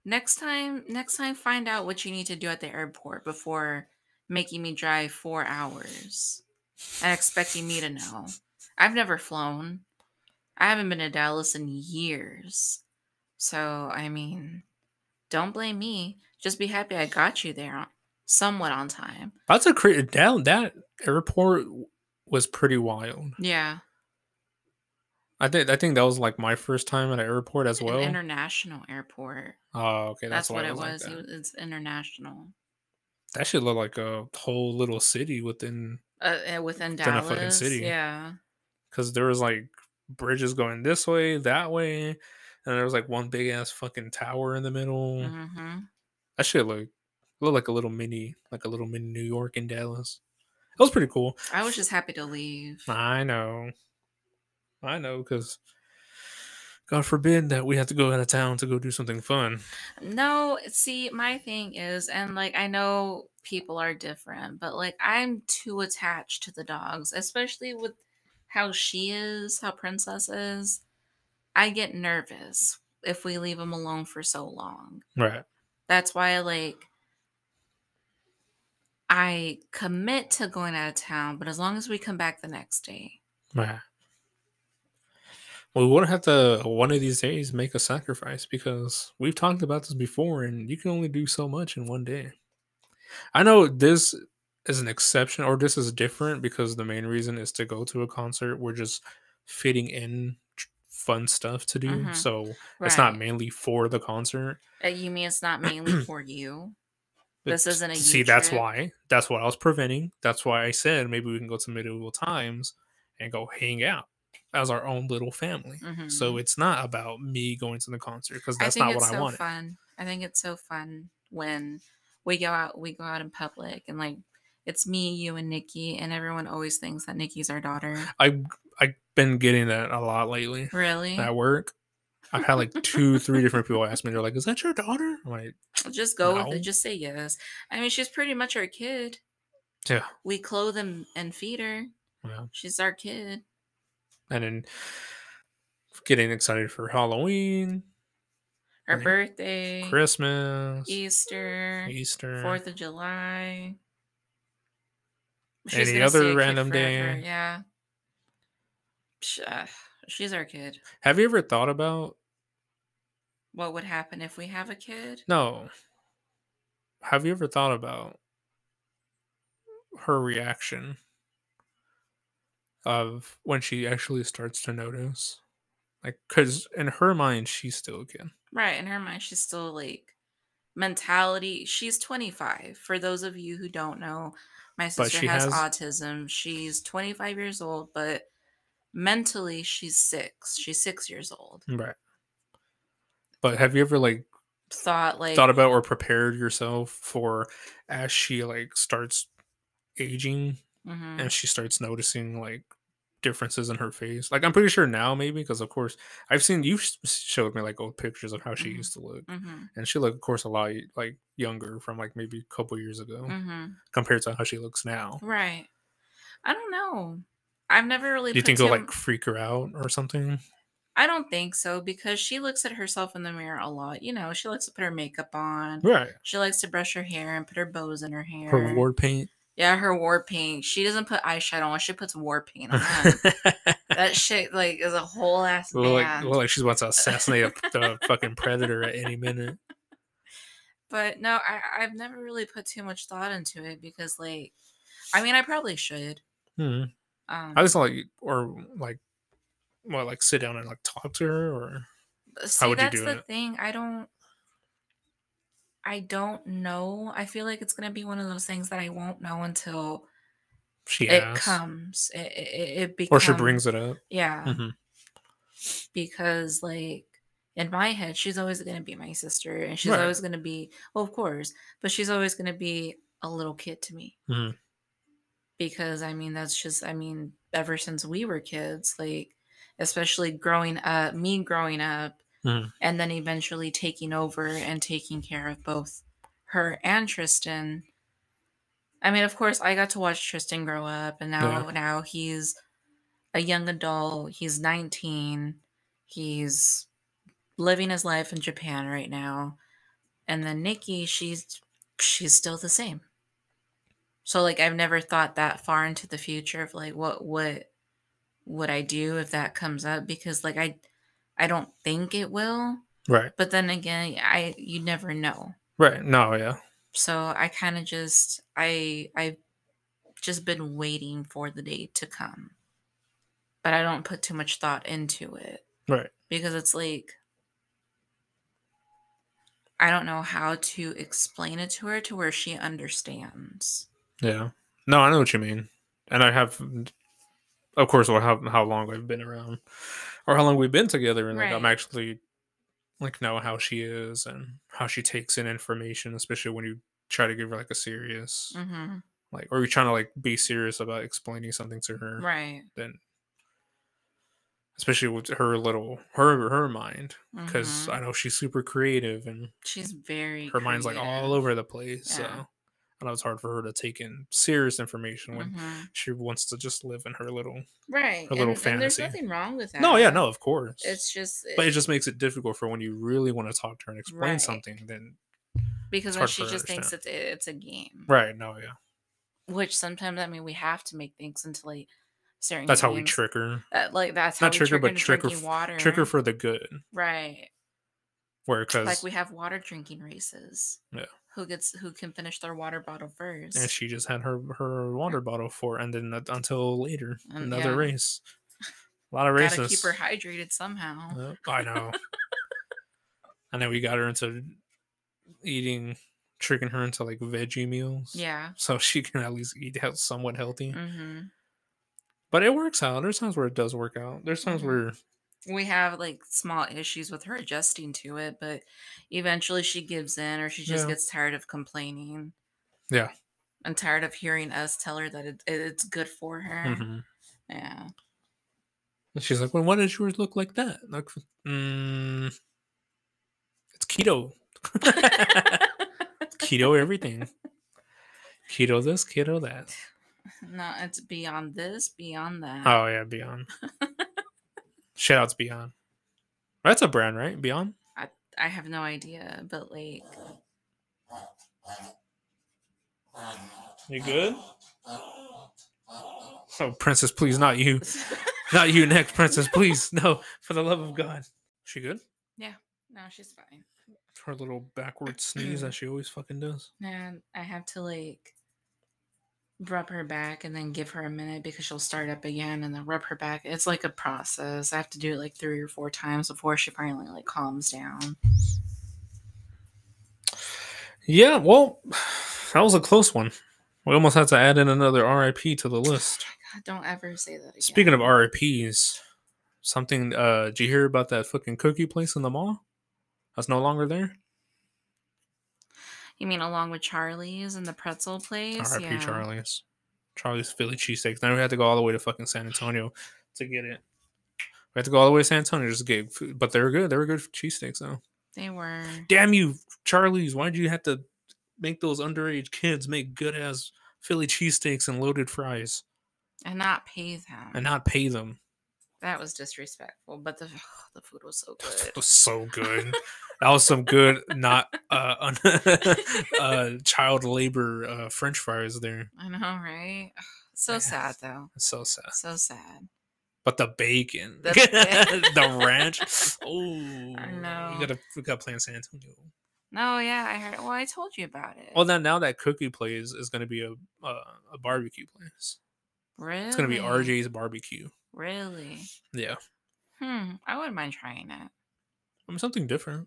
Next time, next time, find out what you need to do at the airport before making me drive four hours and expecting me to know. I've never flown. I haven't been to Dallas in years. So, I mean, don't blame me. Just be happy I got you there somewhat on time. That's a crazy. down that airport was pretty wild. Yeah. I think I think that was like my first time at an airport as An well. international airport. oh, okay, That's, that's, why what it was. that. It was. It's international. That should look like a whole little city within Uh, uh, within Within a Dallas. fucking city. Yeah. because there was like bridges going this way, that way, and there was like one big ass fucking tower in the middle. hmm That should look look like a little mini, like a little mini New York in Dallas. It was pretty cool. I was just happy to leave. I know, I know, because God forbid that we have to go out of town to go do something fun. No, see, my thing is, and like I know people are different, but like I'm too attached to the dogs, especially with how she is, how Princess is. I get nervous if we leave them alone for so long. Right. That's why like I commit to going out of town, but as long as we come back the next day. Right. We would have to one of these days make a sacrifice because we've talked about this before, and you can only do so much in one day. I know this is an exception, or this is different because the main reason is to go to a concert. We're just fitting in fun stuff to do, Mhm. so it's not mainly for the concert. Uh, You mean it's not mainly for you? This isn't a see. That's why. That's what I was preventing. That's why I said maybe we can go to medieval times and go hang out as our own little family. So Mhm. it's not about me going to the concert because that's not what I so wanted. fun. I think it's so fun when we go out we go out in public and like it's me, you, and Nikki, and everyone always thinks that Nikki's our daughter. I I've been getting that a lot lately Really? at work. I've had like two, three different people ask me. They're like, "Is that your daughter?" I'm like, Just go with it. Just say yes. I mean, she's pretty much our kid. "Yeah." We clothe and, and feed her. yeah. She's our kid. And then getting excited for Halloween, Her birthday, Christmas, Easter, Easter, Fourth of July. Any gonna other stay a kid random day. Yeah. Uh, She's our kid. Have you ever thought about What would happen if we have a kid? no? Have you ever thought about her reaction of when she actually starts to notice? Like, because in her mind, she's still a kid. Right. In her mind, she's still like mentality. She's 25. For those of you who don't know, my sister has, has- autism. She's 25 years old, but mentally, she's six. She's six years old. Right. But have you ever like Thought like, thought about or prepared yourself for as she like starts aging Mhm. and she starts noticing like differences in her face? Like I'm pretty sure now maybe because of course I've seen you sh- showed me like old pictures of how she Mhm. used to look Mhm. and she looked of course a lot like younger from like maybe a couple years ago Mhm. compared to how she looks now. Right. I don't know. I've never really. Do you think it'll like freak her out or something? I don't think so because she looks at herself in the mirror a lot. You know, she likes to put her makeup on. Right. She likes to brush her hair and put her bows in her hair. Her war paint. Yeah, her war paint. She doesn't put eyeshadow on. She puts war paint on. that shit like is a whole ass Look like, look like she's about to assassinate a, the fucking predator at any minute. But no, I I've never really put too much thought into it because like, I mean, I probably should. Hmm. Um, I just like or like well, like sit down and like talk to her or see, would you that's do the it? thing. I don't. I don't know. I feel like it's gonna be one of those things that I won't know until she it asks comes. It it, it or she brings it up. Yeah. Mhm. because like in my head she's always going to be my sister and she's Right. always going to be well of course but she's always going to be a little kid to me Mhm. because i mean that's just i mean ever since we were kids like especially growing up me growing up Mhm. and then eventually taking over and taking care of both her and tristan. I mean of course i got to watch tristan grow up and now Yeah. now he's a young adult. He's 19 he's living his life in japan right now. And then nikki she's she's still the same. So like i've never thought that far into the future of like what what would i do if that comes up because like i i don't think it will Right. but then again i you never know Right. No, yeah. so i kind of just i i've just been waiting for the day to come but i don't put too much thought into it Right. because it's like I don't know how to explain it to her to where she understands. Yeah. No, I know what you mean. And I have of course how how long I've been around or how long we've been together and like I'm actually like know how she is and how she takes in information, especially when you try to give her like a serious hmm like or you're trying to like be serious about explaining something to her. Right. then especially with her little her her mind because Mhm. i know she's super creative and She's very her mind's like all over the place Yeah. so I know it's hard for her to take in serious information when Mhm. she wants to just live in her little. Right. a little and, and there's nothing wrong with that. No, yeah, no, of course. It's just but it just makes it difficult for when you really want to talk to her and explain Right. something. Then because she her just thinks it's it's a game. right, no, yeah, Which sometimes I mean we have to make things into like certain. that's how we games. trick her. Uh, like that's Not how trick we her, but trick her water. Trick her for the good. right. Where because Like we have water drinking races. Yeah. Who gets who can finish their water bottle first? and she just had her her water bottle for, and then until later And another yeah. race. A lot of races. Gotta keep her hydrated somehow. Yep, I know. and then we got her into eating, tricking her into like veggie meals. Yeah. So she can at least eat somewhat healthy. hmm But it works out. There's times where it does work out. There's times Mhm. where We have like small issues with her adjusting to it, but eventually she gives in or she just Yeah. gets tired of complaining. Yeah. And tired of hearing us tell her that it, it's good for her. Mhm. Yeah. And she's like, "Well, why does yours look like that?" Like, mm, it's keto. keto everything. Keto this, keto that. no, it's beyond this, beyond that. Oh yeah, Beyond. Shout outs Beyond. That's a brand, right? Beyond. I have no idea, but like You good? Oh, princess, please, not you, not you next, princess, please, no, for the love of God. She good? Yeah. No, she's fine. Her little backward sneeze that she always fucking does. And I have to like rub her back and then give her a minute because she'll start up again and then rub her back. It's like a process. I have to do it like three or four times before she finally like calms down. Yeah, well, that was a close one. We almost had to add in another RIP to the list. God, don't ever say that again. Speaking of RIPs, something uh did you hear about that fucking cookie place in the mall? That's no longer there? You mean along with Charlie's and the pretzel place? RIP yeah. Charlie's. Charlie's Philly cheesesteaks. Then we had to go all the way to fucking San Antonio to get it. We had to go all the way to San Antonio just to get food. But they were good. They were good cheesesteaks though. They were. Damn you, Charlie's. Why'd you have to make those underage kids make good ass Philly cheesesteaks and loaded fries And not pay them. and not pay them? That was disrespectful. But the the food was so It good. was so good. that was some good, not uh, un- uh child labor uh French fries there. I know, right? So Yeah. sad though. So sad. So sad. But the bacon, The- the ranch. Oh, know. You gotta we gotta play in San Antonio. No, yeah, I heard. Well, I told you about it. Well, then now that cookie place is gonna be a uh, a barbecue place. really? It's gonna be RJ's barbecue. Really? Yeah, Hmm. I wouldn't mind trying it. I mean something different.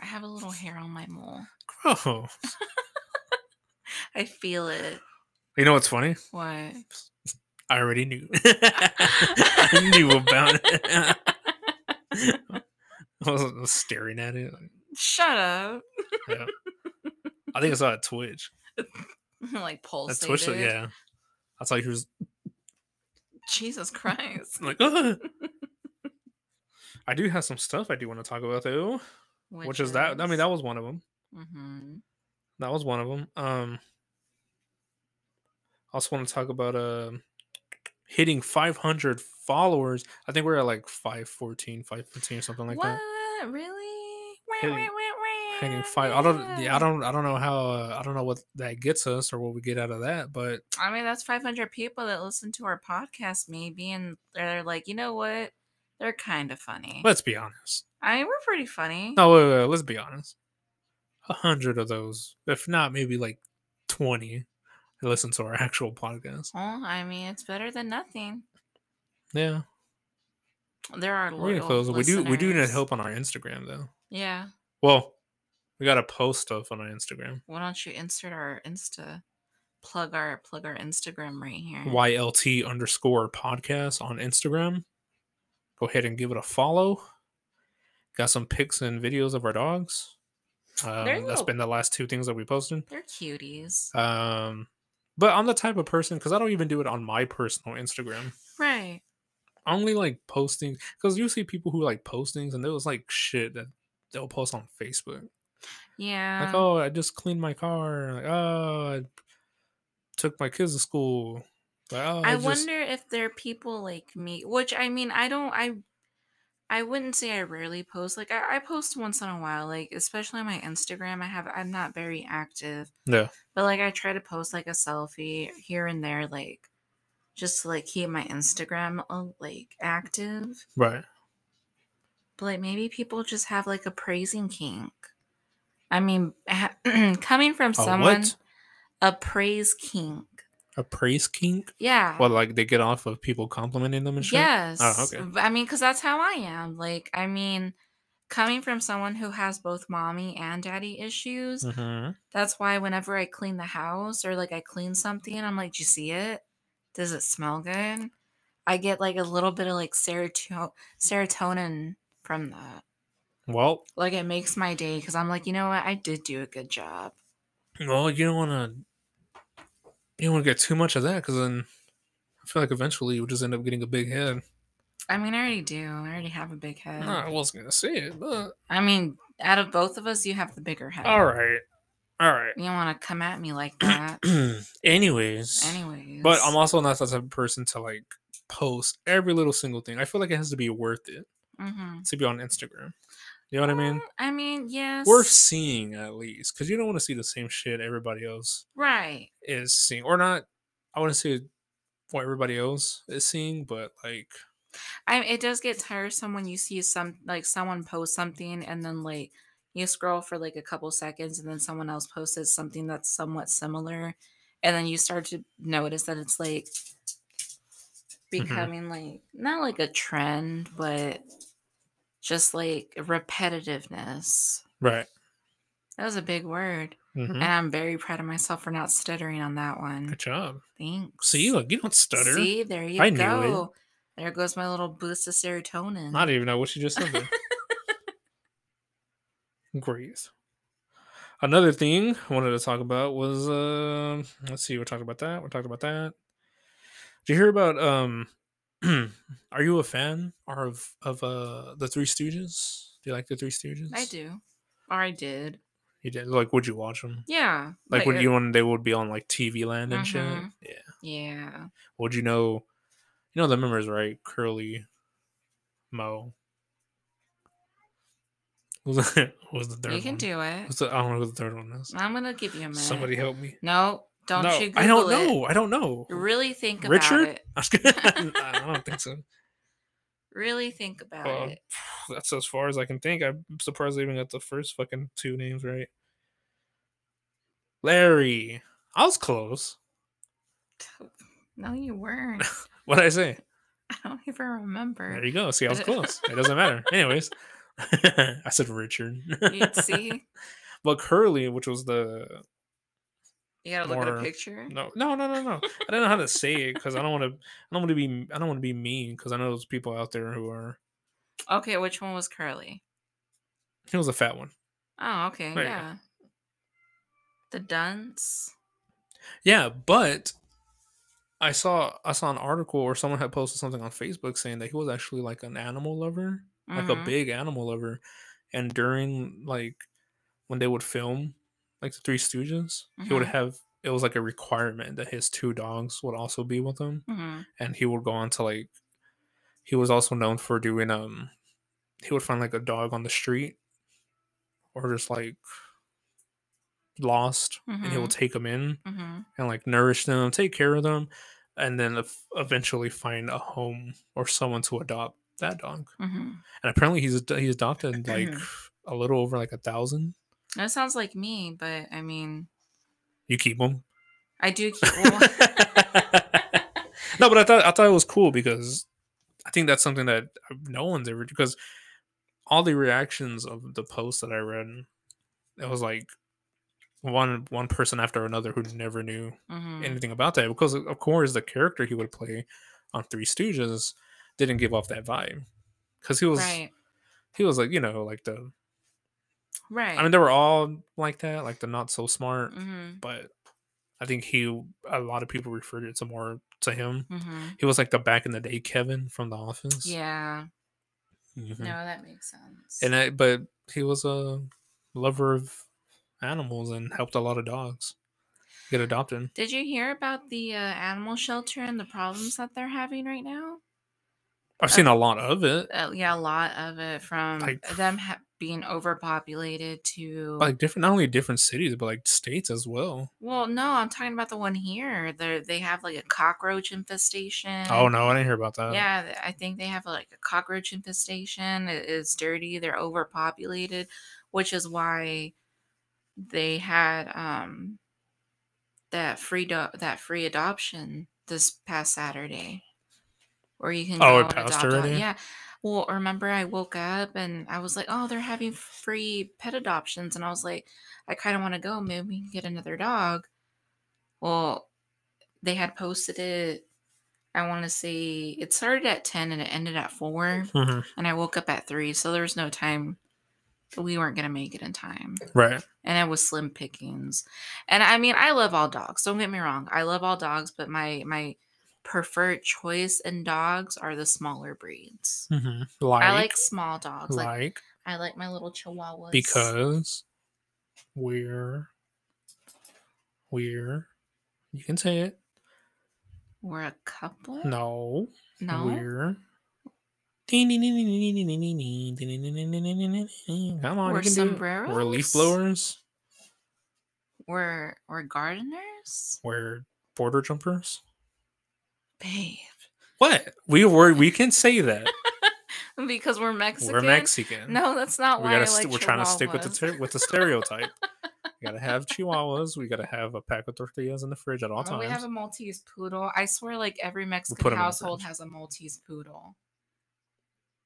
I have a little hair on my mole. Oh, I feel it. you know what's funny? What? I already knew. I knew about it. I was, staring at it. Shut up. Yeah. I think I saw it Twitch. like That. Twitch, yeah. I saw he was Jesus Christ. like, "Ah." I do have some stuff I do want to talk about though, which, is that. I mean, that was one of them. hmm That was one of them. Um, I also want to talk about uh, hitting 500 followers. I think we're at like 514, 515 or something like what? that. Really? Hitting- Wah, wah, wah, Wah, five. I don't. Yeah, I don't. I don't know how. Uh, I don't know what that gets us or what we get out of that. But I mean, that's 500 people that listen to our podcast, maybe, and they're like, you know what? They're kind of funny. let's be honest. I mean, we're pretty funny. No, wait, wait, wait, let's be honest. A hundred of those, if not maybe like twenty, listen to our actual podcast. Well, I mean, it's better than nothing. Yeah, There are we're close. We do. We do need help on our Instagram though. Yeah. Well, we gotta post stuff on our Instagram. Why don't you insert our Insta? Plug our plug our Instagram right here. YLT underscore podcast on Instagram. Go ahead and give it a follow. Got some pics and videos of our dogs. Um, that's little- been the last two things that we posted. They're cuties. Um, but I'm the type of person because I don't even do it on my personal Instagram. right. I only like posting because you see people who like postings and there was like shit that they'll post on Facebook. Yeah. Like, oh, I just cleaned my car. Like, oh, I took my kids to school. Like, oh, I just- wonder if there are people like me, which I mean, I don't, I, I wouldn't say I rarely post. Like I, I post once in a while, like especially on my Instagram. I have, I'm not very active, Yeah. but like I try to post like a selfie here and there, like just to like keep my Instagram uh, like active. Right. But like maybe people just have like a praising kink. I mean, coming from A someone, what? a praise kink. A praise kink? Yeah. Well, like they get off of people complimenting them and shit. Yes. Oh, okay. I mean, because that's how I am. Like, I mean, coming from someone who has both mommy and daddy issues, hmm that's why whenever I clean the house or like I clean something, I'm like, do you see it? Does it smell good? I get like a little bit of like serotonin from that. Well, Like, it makes my day because I'm like, you know what? I did do a good job. well, you don't want to. You don't want to get too much of that because then I feel like eventually you just end up getting a big head. I mean, I already do. I already have a big head. No, I wasn't gonna say it, but I mean, out of both of us, you have the bigger head. all right, all right. You don't want to come at me like that. Anyways, Anyways. but I'm also not the type of person to like post every little single thing. I feel like it has to be worth it Mhm. to be on Instagram. You know what I mean? Mm, I mean, yes. Worth seeing at least, because you don't want to see the same shit everybody else Right. is seeing, or not. I want to see what everybody else is seeing, but like, I it does get tiresome when you see some like someone post something and then like you scroll for like a couple seconds and then someone else posted something that's somewhat similar and then you start to notice that it's like becoming like not like a trend but just like repetitiveness. right? That was a big word. hmm And I'm very proud of myself for not stuttering on that one. Good job. Thanks. See, look, you don't stutter. See, there you I knew it. go. There goes my little boost of serotonin. I don't even know what you just said. Great. Another thing I wanted to talk about was uh let's see, we talked about that. We talked about that. Did you hear about um are you a fan or of of uh the Three Stooges? Do you like the Three Stooges? I do. Or I did. You did like would you watch them? Yeah. Like when it- you when they would be on like TV land and shit? Mhm. Yeah. Yeah. Would you know you know the members, right? Curly, Moe. Who's the, who's the third you can one? do it. Who's the, I don't know who the third one is. I'm gonna give you a minute. Somebody help me. No, don't no, you Google I don't it. know. I don't know. Really think about Richard? it. I I don't think so. Really think about Well, it. that's as far as I can think. I'm surprised I even got the first fucking two names right. Larry. I was close. No, you weren't. What did I say? I don't even remember. There you go. See, I was close. It doesn't matter. Anyways, I said Richard. You'd see. But Curly, which was the You gotta look at a picture. no, no, no, no, no. I don't know how to say it because I don't want to. I don't want to be. I don't want to be mean because I know there's people out there who are. Okay, which one was curly? He was a fat one. Oh, okay, There yeah. The dunce. Yeah, but I saw I saw an article or someone had posted something on Facebook saying that he was actually like an animal lover, like a Mhm. big animal lover, and during like when they would film like the Three Stooges, he would Mhm. have it was like a requirement that his two dogs would also be with him, Mhm. and he would go on to like he was also known for doing um he would find like a dog on the street or just like lost and he will Mhm. take them in Mhm. and like nourish them, take care of them, and then eventually find a home or someone to adopt that dog. Mhm. And apparently he's he's adopted like a little over like a thousand. That sounds like me, but I mean, You keep them. I do keep. Well, no, but I thought I thought it was cool because I think that's something that no one's ever because all the reactions of the posts that I read, it was like one one person after another who never knew mhm. anything about that because of course the character he would play on Three Stooges didn't give off that vibe because he was right, he was like you know like the right. I mean they were all like that like the not so smart hmm but I think he a lot of people referred it to more to him hmm he was like the back in the day Kevin from The Office Yeah. Mhm. No, that makes sense. and I, but he was a lover of animals and helped a lot of dogs get adopted. Did you hear about the uh, animal shelter and the problems that they're having right now? I've seen a lot of it. Uh, yeah, a lot of it from Like- them ha- being overpopulated to. Like different, not only different cities, but like states as well. well, no, I'm talking about the one here. They they have like a cockroach infestation. Oh no, I didn't hear about that. Yeah, I think they have like a cockroach infestation. It is dirty. They're overpopulated, which is why they had um that free do- that free adoption this past Saturday, where you can Oh, go it passed already? Yeah. Well, remember I woke up and I was like, "Oh, they're having free pet adoptions," and I was like, "I kind of want to go. Maybe we can get another dog." Well, they had posted it. I want to say it started at ten and it ended at four, Mhm. and I woke up at three, so there was no time. We weren't gonna make it in time Right. and it was slim pickings. And I mean, I love all dogs. Don't get me wrong. I love all dogs, but my my preferred choice in dogs are the smaller breeds. hmm Like, I like small dogs. like, Like I like my little chihuahuas. because we're we're you can say it. we're a couple. No, no. we're. Come on, We're you can do it. We're leaf blowers. We're we're gardeners, We're border jumpers. Babe. What we were? We can say that because we're Mexican. we're Mexican. No, that's not we why gotta. I st- like we're trying to stick with the ter- with the stereotype. we gotta have chihuahuas. We gotta have a pack of tortillas in the fridge at all Oh, times. we have a Maltese poodle. I swear, like every Mexican Mexican 'em in household has a Maltese poodle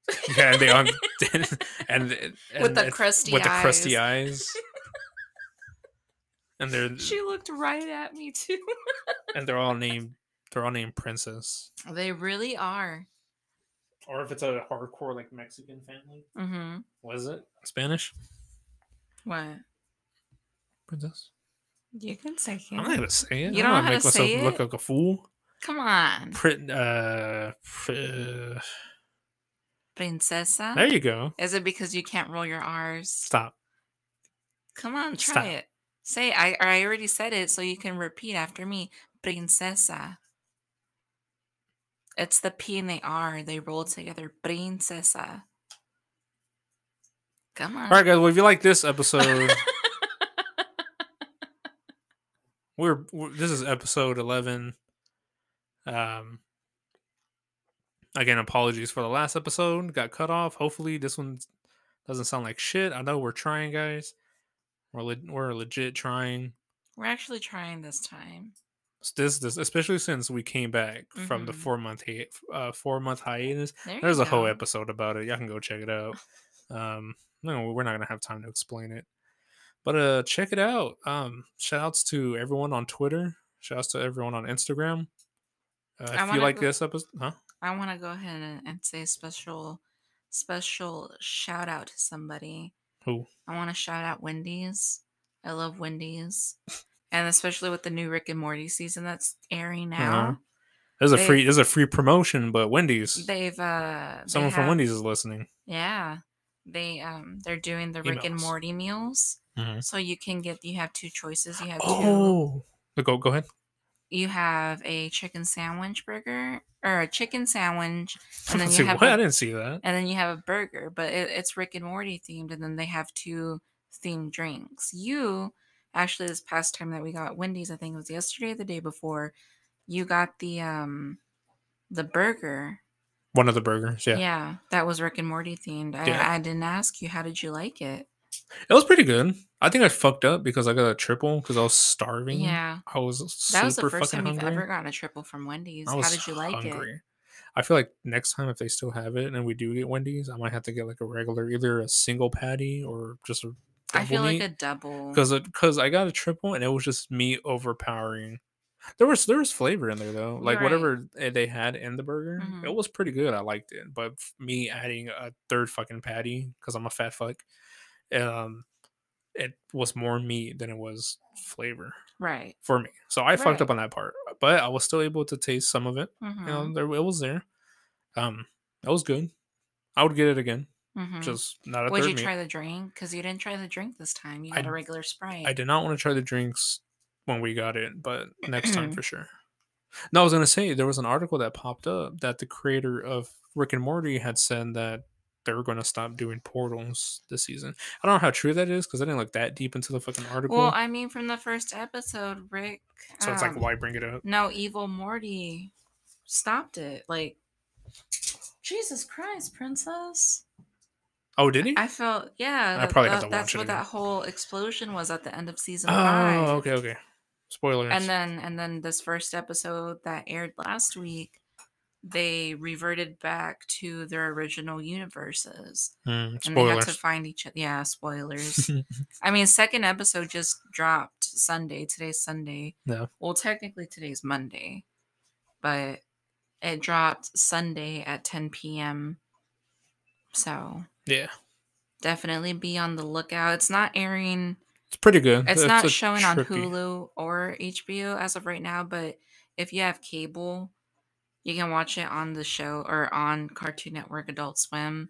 yeah, and they on and, and, with the crusty with eyes. the crusty eyes. and they're She looked right at me too. and they're all named they're all named princess. they really are. Or if it's a hardcore like Mexican family, Mm-hmm. what is it? Spanish What? princess. You can say it. I'm not gonna say it. You I'm don't not know how make to myself say look like a fool. Come on, Prin- uh, pr- princesa. there you go. Is it because you can't roll your R's? Stop. Come on, try Stop. it. Say. I I already said it, so you can repeat after me. Princesa. It's the P and the R. They roll together. Princesa. Come on. All right, guys. Well, if you like this episode, we're, we're this is episode eleven. Um. Again, apologies for the last episode. Got cut off. Hopefully, this one doesn't sound like shit. I know we're trying, guys. We're le- we're legit trying. We're actually trying this time. This this especially since we came back from the Mhm. four month hi- uh, four month hiatus. There There's a whole episode about it. Y'all can go check it out. Um, no, we're not gonna have time to explain it, but uh, check it out. Um, shout outs to everyone on Twitter. Shout outs to everyone on Instagram. Uh, if you like go- this episode, huh? I want to go ahead and, and say a special, special shout out to somebody. Who? I want to shout out Wendy's. I love Wendy's, and especially with the new Rick and Morty season that's airing now. Uh-huh. There's a free there's a free promotion, but Wendy's. They've uh, they someone from Wendy's is listening. Yeah, they um, they're doing the Rick and Morty meals, Mhm. so you can get you have two choices. You have two. Oh, go go ahead. You have a chicken sandwich burger or a chicken sandwich, and then you have what? a I didn't see that. and then you have a burger, but it, it's Rick and Morty themed, and then they have two themed drinks. You actually this past time that we got Wendy's, I think it was yesterday or the day before, you got the um the burger. One of the burgers. Yeah, Yeah, that was Rick and Morty themed. I, Yeah. I didn't ask you how did you like it? it was pretty good. I think I fucked up because I got a triple because I was starving. Yeah, I was super that was the first time you've ever gotten a triple from Wendy's. How did you like it? I feel like next time if they still have it and we do get Wendy's, I might have to get like a regular, either a single patty or just a. I feel double like a double. because because I got a triple and it was just me overpowering. There was there was flavor in there though, like right. whatever eh, they had in the burger, Mhm. it was pretty good. I liked it, but me adding a third fucking patty because I'm a fat fuck, um, it was more meat than it was flavor right. for me. So I fucked up on that part, but I was still able to taste some of it. hmm You know, there it was there. Um, that was good. I would get it again, hmm just not a Would you meat. try the drink? Because you didn't try the drink this time. You I got d- a regular Sprite. I did not want to try the drinks when we got it, but next time for sure. No, I was gonna say there was an article that popped up that the creator of Rick and Morty had said that they were going to stop doing portals this season. I don't know how true that is because I didn't look that deep into the fucking article. Well, I mean, from the first episode, Rick. so it's like, um, why bring it up? No, Evil Morty stopped it. Like, Jesus Christ, Princess. Oh, did he? I felt, yeah. I that- probably have that- to that's watch it what again. that whole explosion was at the end of season oh, five. okay, okay. Spoilers. And then, and then this first episode that aired last week, they reverted back to their original universes, Mm, and they had to find each other. Yeah, spoilers. I mean, second episode just dropped Sunday. Today's Sunday. Yeah. Well, technically today's Monday, but it dropped Sunday at 10 p.m. So yeah, definitely be on the lookout. It's not airing. it's pretty good. It's not a showing on Hulu or HBO as of right now. But if you have cable, you can watch it on the show or on Cartoon Network, Adult Swim.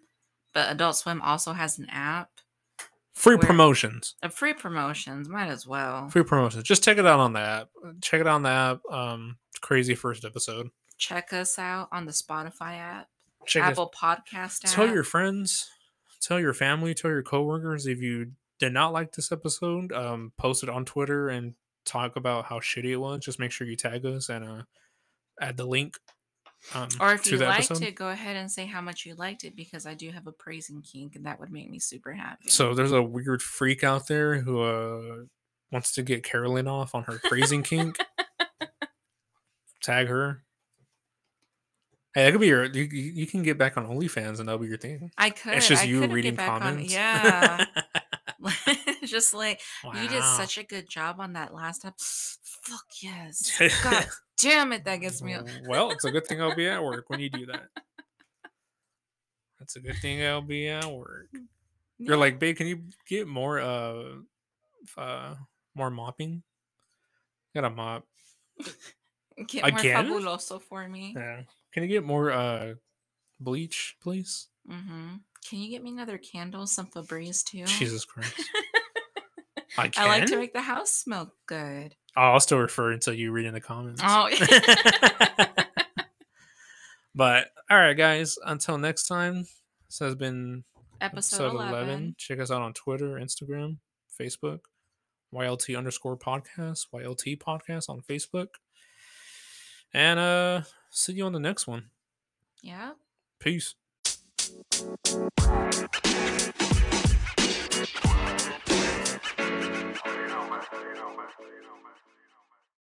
But Adult Swim also has an app. Free where- promotions. A free promotions, might as well. Free promotions. Just check it out on the app. Check it out on the app. Um, crazy first episode. check us out on the Spotify app, Check us Apple Podcast app. tell your friends, tell your family, tell your coworkers if you did not like this episode, um, post it on Twitter and talk about how shitty it was. Just make sure you tag us and uh, add the link. Um, or if you liked episode. it, go ahead and say how much you liked it because I do have a praising kink and that would make me super happy. So there's a weird freak out there who uh, wants to get Karolyn off on her praising kink. Tag her. Hey, that could be your. You, you can get back on OnlyFans and that'll be your thing. I could. it's just I you reading back on- comments. yeah. just like you did such a good job on that last time. Fuck yes. God damn it, that gets me. well, it's a good thing I'll be at work when you do that. That's a good thing I'll be at work. You're like, babe, can you get more uh uh more mopping? Got a mop. get more again? fabuloso for me. Yeah. Can you get more uh bleach, please? hmm Can you get me another candle, some Febreze too? Jesus Christ. I I like to make the house smell good. Oh, I'll still refer until you read in the comments. Oh, but all right, guys. Until next time, this has been episode, 11. Check us out on Twitter, Instagram, Facebook, YLT underscore podcast, YLT podcast on Facebook. And uh see you on the next one. Yeah. Peace. You know, man. You know, man. You know, man.